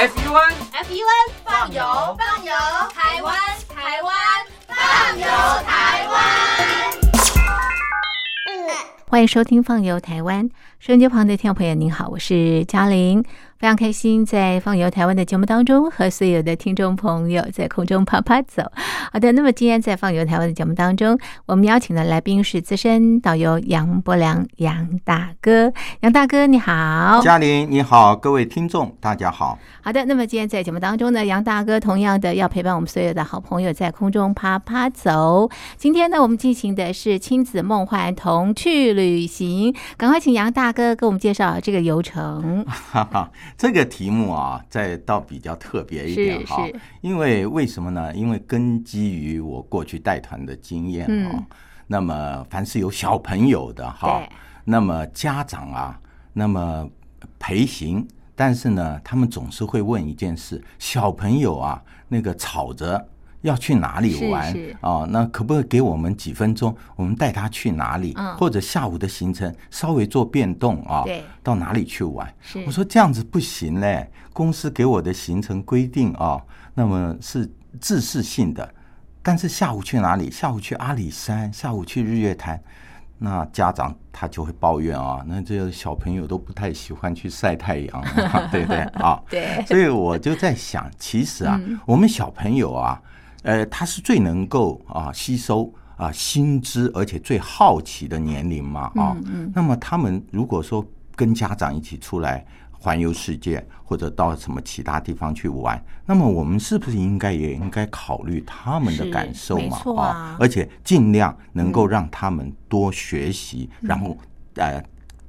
F U N F U N 放油放油，台湾台湾放油台湾。欢迎收听《放游台湾》，收音机旁的听众朋友，您好，我是嘉玲，非常开心在《放游台湾》的节目当中和所有的听众朋友在空中啪啪走。好的，那么今天在《放游台湾》的节目当中，我们邀请的来宾是资深导游杨伯良杨大哥，杨大哥你好，嘉玲你好，各位听众大家好。好的，那么今天在节目当中呢，杨大哥同样的要陪伴我们所有的好朋友在空中啪啪走。今天呢，我们进行的是亲子梦幻童趣旅行，赶快请杨大哥给我们介绍这个游程。哈哈，这个题目啊，再倒比较特别一点哈，因为为什么呢？因为根基于我过去带团的经验啊，那么凡是有小朋友的哈，那么家长啊，那么陪行。但是呢，他们总是会问一件事：小朋友啊，那个吵着要去哪里玩啊？那可不可以给我们几分钟，我们带他去哪里？或者下午的行程稍微做变动啊？到哪里去玩？我说这样子不行嘞，公司给我的行程规定啊，那么是自适性的。但是下午去哪里？下午去阿里山，下午去日月潭。那家长他就会抱怨啊，那这个小朋友都不太喜欢去晒太阳，对不对啊？对。所以我就在想，其实啊，我们小朋友啊，呃，他是最能够啊吸收啊新知，而且最好奇的年龄嘛啊。那么他们如果说跟家长一起出来。环游世界，或者到什么其他地方去玩，那么我们是不是应该也应该考虑他们的感受嘛？啊，而且尽量能够让他们多学习，然后呃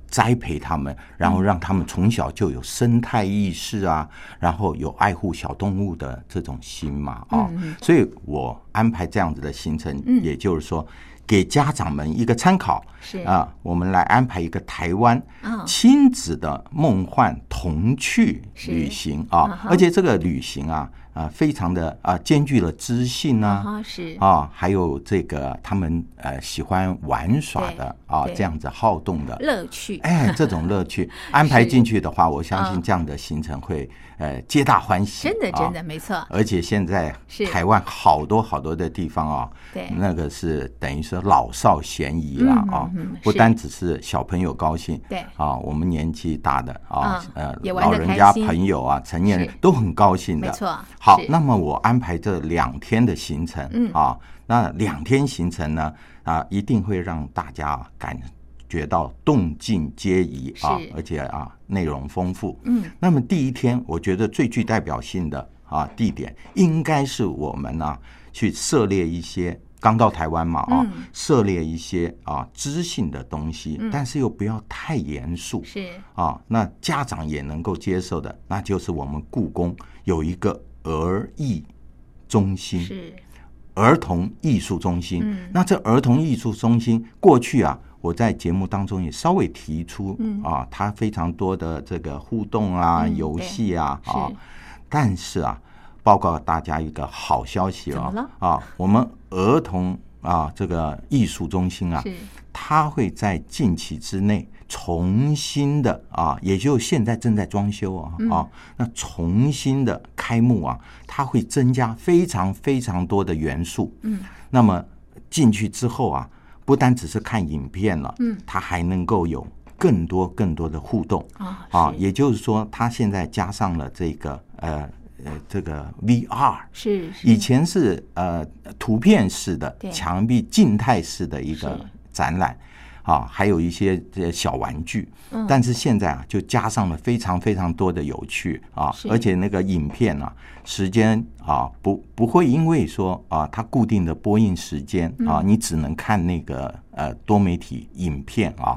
栽培他们，然后让他们从小就有生态意识啊，然后有爱护小动物的这种心嘛啊。所以我安排这样子的行程，也就是说。给家长们一个参考，是啊，我们来安排一个台湾亲子的梦幻童趣旅行啊，而且这个旅行啊。啊，非常的啊，兼具了知性啊，是。啊，还有这个他们呃喜欢玩耍的啊，这样子好动的。乐趣，哎，这种乐趣 安排进去的话，我相信这样的行程会呃皆大欢喜，真的真的没错。而且现在台湾好多好多的地方啊，对，那个是等于说老少咸宜了啊，不单只是小朋友高兴，对。啊，我们年纪大的啊，呃，老人家朋友啊，成年人都很高兴的，没错。好，那么我安排这两天的行程，嗯。啊，那两天行程呢啊，一定会让大家感觉到动静皆宜啊，而且啊内容丰富，嗯。那么第一天，我觉得最具代表性的啊地点，应该是我们呢去涉猎一些刚到台湾嘛啊，涉猎一些啊知性的东西，但是又不要太严肃，是。啊，那家长也能够接受的，那就是我们故宫有一个。儿艺中心是儿童艺术中心。嗯，那这儿童艺术中心过去啊，我在节目当中也稍微提出，嗯啊，它非常多的这个互动啊、游戏啊啊。但是啊，报告大家一个好消息了啊，我们儿童啊这个艺术中心啊，它会在近期之内。重新的啊，也就现在正在装修啊啊，那重新的开幕啊，它会增加非常非常多的元素。嗯，那么进去之后啊，不单只是看影片了，嗯，它还能够有更多更多的互动。啊啊，也就是说，它现在加上了这个呃呃这个 VR，是以前是呃图片式的墙壁静态式的一个展览。啊，还有一些这些小玩具，但是现在啊，就加上了非常非常多的有趣啊，而且那个影片啊，时间啊不不会因为说啊它固定的播映时间啊，你只能看那个呃多媒体影片啊，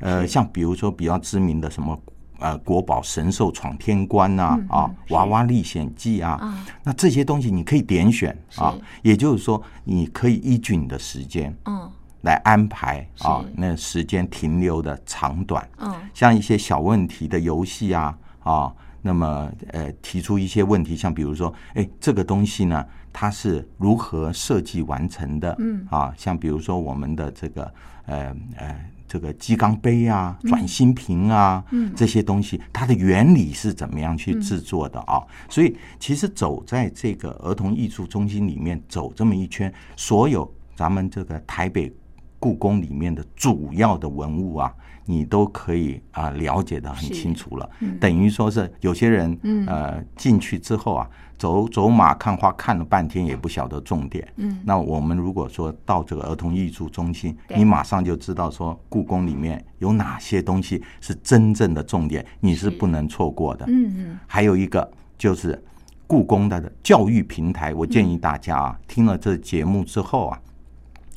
呃像比如说比较知名的什么呃国宝神兽闯天关呐啊娃娃历险记啊，那这些东西你可以点选啊，也就是说你可以依据你的时间嗯。来安排啊，那时间停留的长短，嗯，像一些小问题的游戏啊，啊，那么呃提出一些问题，像比如说，哎，这个东西呢，它是如何设计完成的？嗯，啊，像比如说我们的这个呃呃这个鸡缸杯啊、转心瓶啊，嗯，这些东西它的原理是怎么样去制作的啊？所以其实走在这个儿童艺术中心里面走这么一圈，所有咱们这个台北故宫里面的主要的文物啊。你都可以啊了解的很清楚了，等于说是有些人呃进去之后啊，走走马看花看了半天也不晓得重点。嗯，那我们如果说到这个儿童艺术中心，你马上就知道说故宫里面有哪些东西是真正的重点，你是不能错过的。嗯嗯，还有一个就是故宫的教育平台，我建议大家啊，听了这节目之后啊，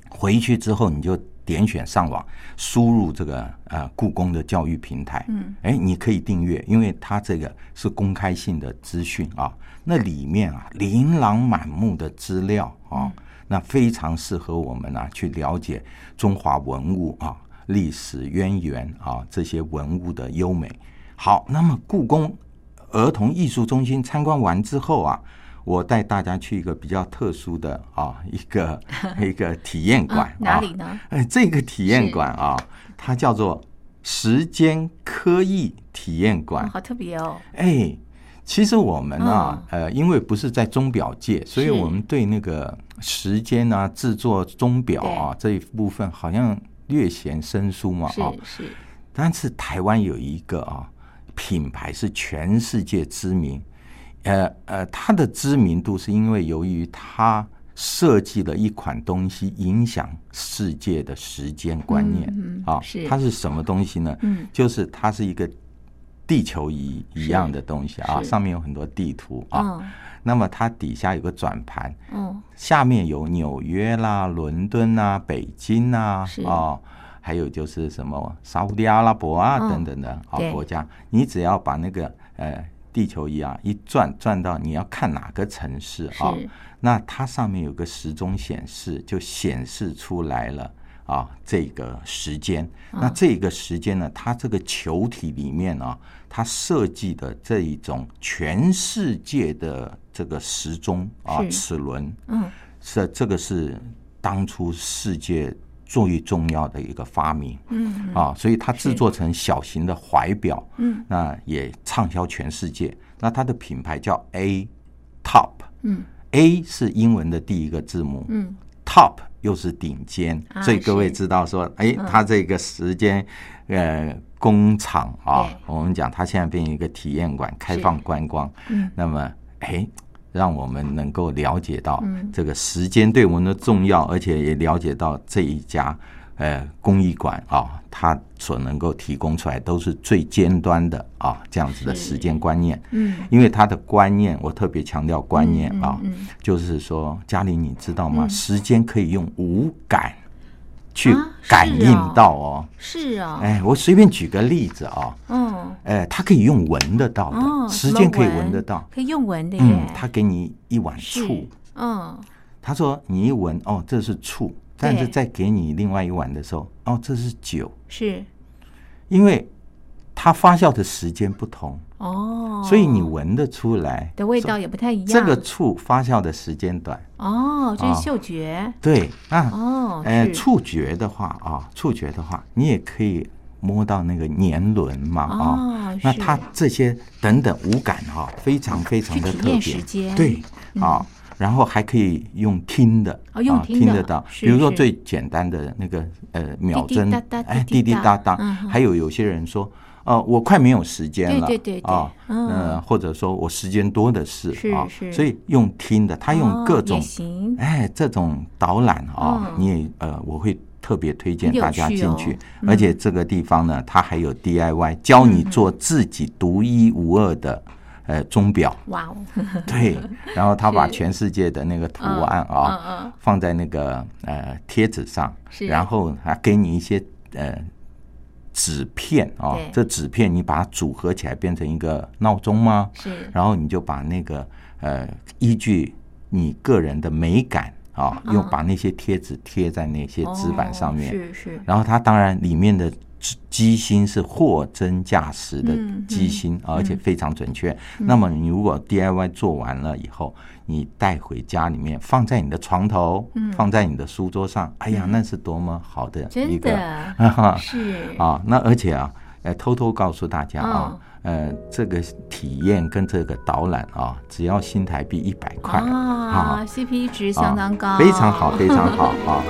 回去之后你就。点选上网，输入这个呃故宫的教育平台，嗯，哎，你可以订阅，因为它这个是公开性的资讯啊，那里面啊琳琅满目的资料啊，那非常适合我们啊去了解中华文物啊历史渊源啊这些文物的优美。好，那么故宫儿童艺术中心参观完之后啊。我带大家去一个比较特殊的啊，一个 一个体验馆，哪里呢？哎，这个体验馆啊，它叫做时间科艺体验馆，好特别哦。哎，其实我们啊，呃，因为不是在钟表界，所以我们对那个时间啊、制作钟表啊这一部分好像略显生疏嘛。啊是。但是台湾有一个啊品牌是全世界知名。呃呃，它的知名度是因为由于它设计了一款东西，影响世界的时间观念啊。它是什么东西呢？嗯，就是它是一个地球仪一样的东西啊，上面有很多地图啊。那么它底下有个转盘，嗯，下面有纽约啦、伦敦啊、北京啊，啊，还有就是什么沙特阿拉伯啊等等的好国家。你只要把那个呃。地球仪啊，一转转到你要看哪个城市啊？那它上面有个时钟显示，就显示出来了啊，这个时间。那这个时间呢，它这个球体里面啊，它设计的这一种全世界的这个时钟啊，齿轮，嗯，是这个是当初世界。最重要的一个发明，嗯。啊，所以它制作成小型的怀表，嗯，那也畅销全世界。那它的品牌叫 A Top，嗯，A 是英文的第一个字母，嗯，Top 又是顶尖，所以各位知道说，哎，它这个时间呃工厂啊，我们讲它现在变成一个体验馆，开放观光，嗯，那么哎。让我们能够了解到这个时间对我们的重要，而且也了解到这一家呃公益馆啊，它所能够提供出来都是最尖端的啊这样子的时间观念。嗯，因为它的观念，我特别强调观念啊，就是说，嘉玲你知道吗？时间可以用五感。去感应到哦，是啊，哎，我随便举个例子啊，嗯，哎，它可以用闻得到的，时间可以闻得到，可以用闻的嗯。他给你一碗醋，嗯，他说你一闻哦，这是醋，但是再给你另外一碗的时候，哦，这是酒，是，因为它发酵的时间不同。哦，所以你闻得出来的味道也不太一样。这个醋发酵的时间短。哦，这是嗅觉。对啊。哦。呃，触觉的话啊，触觉的话，你也可以摸到那个年轮嘛啊。那它这些等等五感哈，非常非常的特别。对啊，然后还可以用听的啊，用听得到。比如说最简单的那个呃秒针，哎，滴滴答答。还有有些人说。哦，我快没有时间了，对对对啊，嗯，或者说我时间多的是啊，所以用听的，他用各种哎这种导览啊，你也呃，我会特别推荐大家进去，而且这个地方呢，它还有 DIY 教你做自己独一无二的呃钟表，哇哦，对，然后他把全世界的那个图案啊放在那个呃贴纸上，然后还给你一些呃。纸片啊，这纸片你把它组合起来变成一个闹钟吗？是，然后你就把那个呃，依据你个人的美感啊，又把那些贴纸贴在那些纸板上面。是是。然后它当然里面的机芯是货真价实的机芯，而且非常准确。那么你如果 DIY 做完了以后，你带回家里面，放在你的床头，放在你的书桌上，哎呀，那是多么好的一个，是。啊。那而且啊，呃，偷偷告诉大家啊，呃，这个体验跟这个导览啊，只要新台币一百块啊，CP 值相当高，非常好，非常好啊。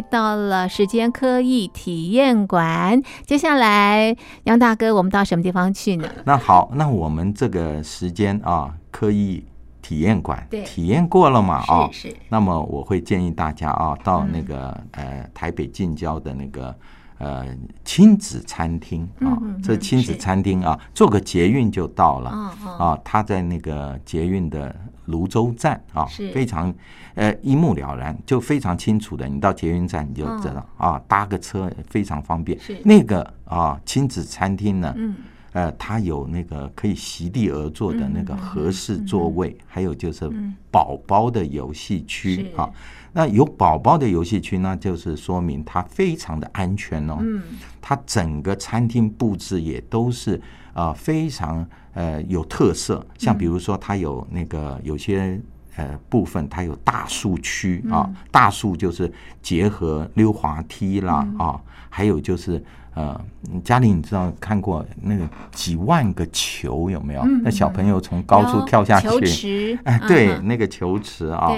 来到了时间科艺体验馆，接下来杨大哥，我们到什么地方去呢？那好，那我们这个时间啊，科艺体验馆对。体验过了嘛啊，是。是那么我会建议大家啊，到那个、呃台北近郊的那个呃亲子餐厅啊，这亲子餐厅啊，坐个捷运就到了。啊，他在那个捷运的泸州站啊，非常呃一目了然，就非常清楚的。你到捷运站你就知道、啊，搭个车非常方便。那个啊亲子餐厅呢，嗯呃，它有那个可以席地而坐的那个合适座位，还有就是宝宝的游戏区啊。那有宝宝的游戏区，那就是说明它非常的安全哦。嗯，它整个餐厅布置也都是呃非常呃有特色，像比如说它有那个有些。呃，部分它有大树区啊，大树就是结合溜滑梯啦啊，还有就是呃，家里，你知道看过那个几万个球有没有？那小朋友从高处跳下去，哎，对，嗯。那个球池啊，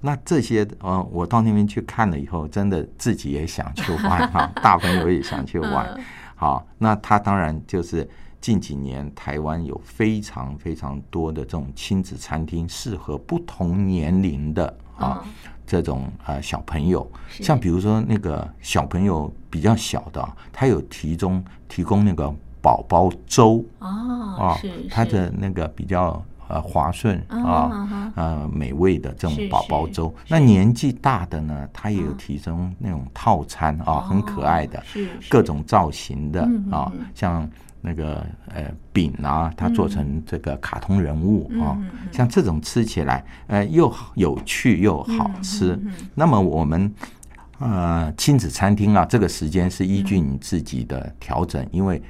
那这些呃，我到那边去看了以后，真的自己也想去玩啊，大朋友也想去玩。嗯。好，那他当然就是近几年台湾有非常非常多的这种亲子餐厅，适合不同年龄的啊、嗯。这种呃小朋友。像比如说那个小朋友比较小的啊，他有提供提供那个宝宝粥哦啊，，是它的那个比较呃滑顺啊啊啊呃美味的这是种宝宝粥。那年纪大的呢，它也有提供那种套餐啊，很可爱的哦，是是。各种造型的啊嗯，像那个呃饼啊，它做成这个卡通人物啊像这种吃起来呃又有趣又好吃。那么我们。呃，亲子餐厅啊，这个时间是依据你自己的调整，因为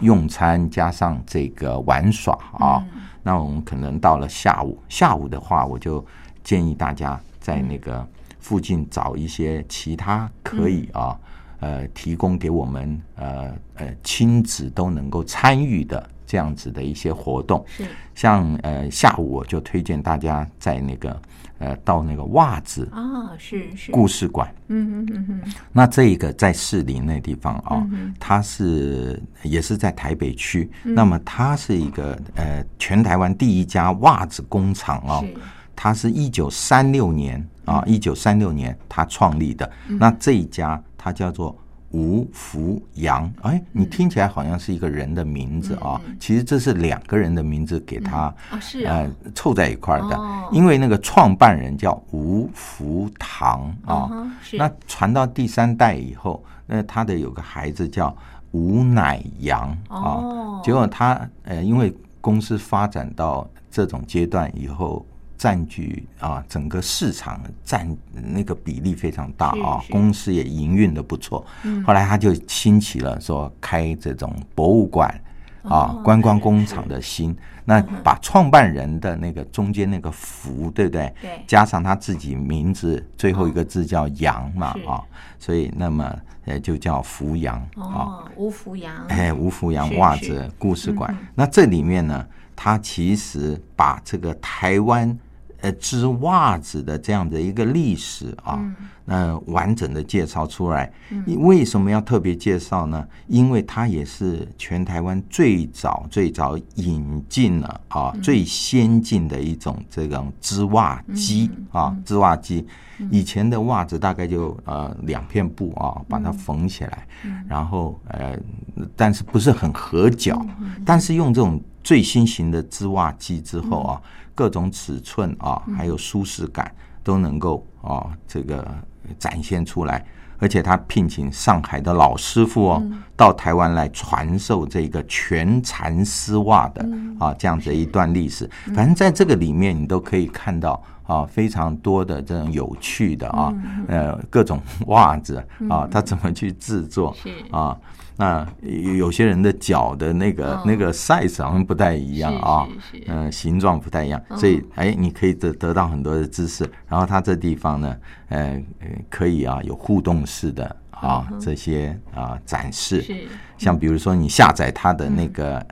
用餐加上这个玩耍啊，那我们可能到了下午，下午的话，我就建议大家在那个附近找一些其他可以啊，呃，提供给我们呃呃亲子都能够参与的这样子的一些活动。是像呃下午我就推荐大家在那个呃到那个袜子啊，是是，故事馆。嗯嗯嗯嗯，那这一个在士林那地方啊、嗯它是也是在台北区。那么它是一个呃全台湾第一家袜子工厂哦，它是一九三六年啊，一九三六年它创立的。那这一家它叫做。吴福阳，哎，你听起来好像是一个人的名字啊，其实这是两个人的名字给他呃凑在一块儿的。哦，因为那个创办人叫吴福堂啊，那传到第三代以后，那他的有个孩子叫吴乃阳啊，哦。结果他呃，因为公司发展到这种阶段以后。占据啊，整个市场占那个比例非常大啊公司也营运的不错。后来他就兴起了说开这种博物馆啊哦，观光工厂的心。那把创办人的那个中间那个福，对不对？对加上他自己名字最后一个字叫杨嘛啊，所以那么呃就叫福杨啊。哦，吴福杨，哎，吴福阳是是袜子故事馆。那这里面呢，他其实把这个台湾呃织袜子的这样的一个历史啊，那、完整的介绍出来。因为什么要特别介绍呢？因为它也是全台湾最早最早引进了啊、最先进的一种这种织袜机啊，织袜机。以前的袜子大概就呃两片布啊，把它缝起来，然后呃，但是不是很合脚，但是用这种最新型的织袜机之后啊，各种尺寸啊，还有舒适感都能够啊这个展现出来。而且他聘请上海的老师傅哦，到台湾来传授这个全蚕丝袜的啊这样子一段历史。反正在这个里面，你都可以看到啊非常多的这种有趣的啊呃各种袜子啊，它怎么去制作是啊？那有有些人的脚的那个、哦那个 size 好像不太一样啊，嗯、形状不太一样，所以哎，你可以得得到很多的知识。然后它这地方呢，呃，呃可以啊有互动式的啊、这些啊展示，像比如说你下载它的那个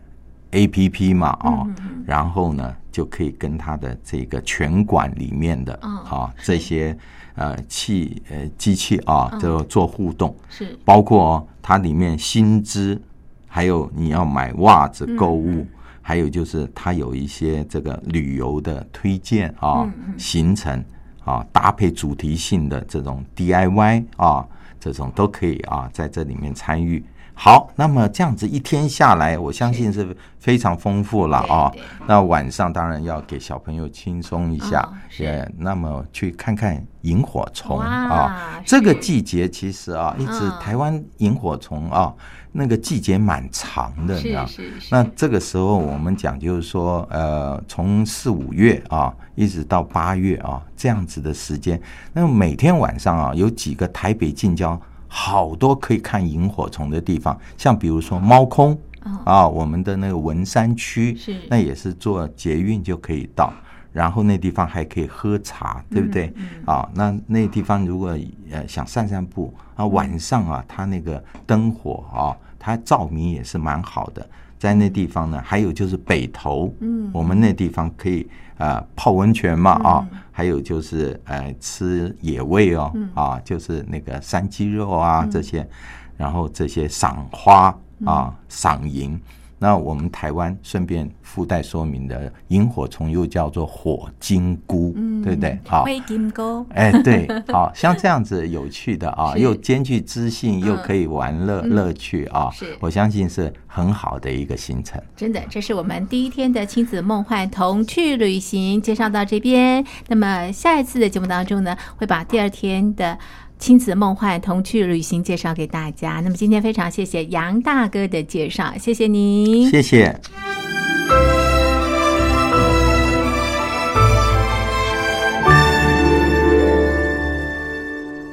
A P P 嘛，哦，然后呢就可以跟它的这个拳馆里面的嗯。啊这些呃器呃机器啊，就做互动，是。包括它里面薪资，还有你要买袜子购物，还有就是它有一些这个旅游的推荐啊行程啊，搭配主题性的这种 DIY 啊，这种都可以啊在这里面参与。好，那么这样子一天下来，我相信是非常丰富了啊。那晚上当然要给小朋友轻松一下，也那么去看看萤火虫啊。这个季节其实啊，一直台湾萤火虫啊，那个季节蛮长的，你知道。那这个时候我们讲就是说，呃，从四五月啊，一直到八月啊，这样子的时间，那么每天晚上啊，有几个台北近郊。好多可以看萤火虫的地方，像比如说猫空啊，我们的那个文山区，那也是坐捷运就可以到。然后那地方还可以喝茶，对不对？啊，那那地方如果呃想散散步啊，晚上啊，它那个灯火啊，它照明也是蛮好的。在那地方呢，还有就是北投，嗯，我们那地方可以呃泡温泉嘛啊，还有就是呃吃野味哦，啊，就是那个山鸡肉啊这些，然后这些赏花啊赏萤。那我们台湾顺便附带说明的萤火虫又叫做火金菇，对不对？好，灰金菇，哎，对，好像这样子有趣的啊，又兼具知性，又可以玩乐乐趣啊，是，我相信是很好的一个行程。真的，这是我们第一天的亲子梦幻童趣旅行介绍到这边。那么下一次的节目当中呢，会把第二天的。亲子梦幻童趣旅行介绍给大家。那么今天非常谢谢杨大哥的介绍，谢谢您，谢谢。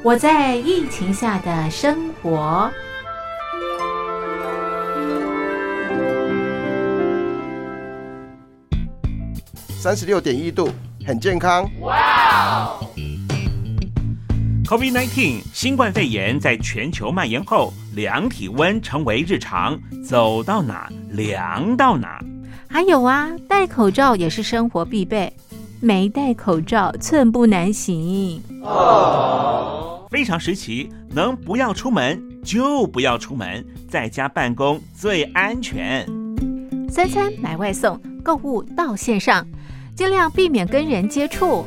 我在疫情下的生活，三十六点一度，很健康。哇！COVID-19 新冠肺炎在全球蔓延后，量体温成为日常，走到哪量到哪。还有啊，戴口罩也是生活必备，没戴口罩寸步难行。哦，非常时期，能不要出门就不要出门，在家办公最安全。三餐买外送，购物到线上，尽量避免跟人接触。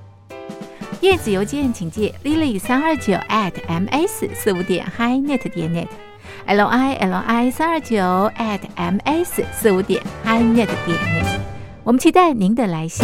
电子邮件请借 lily 三二九 at ms 四五点 hi net 点 net，l i l i 三二九 at ms 四五点 hi net 点 net，我们期待您的来信。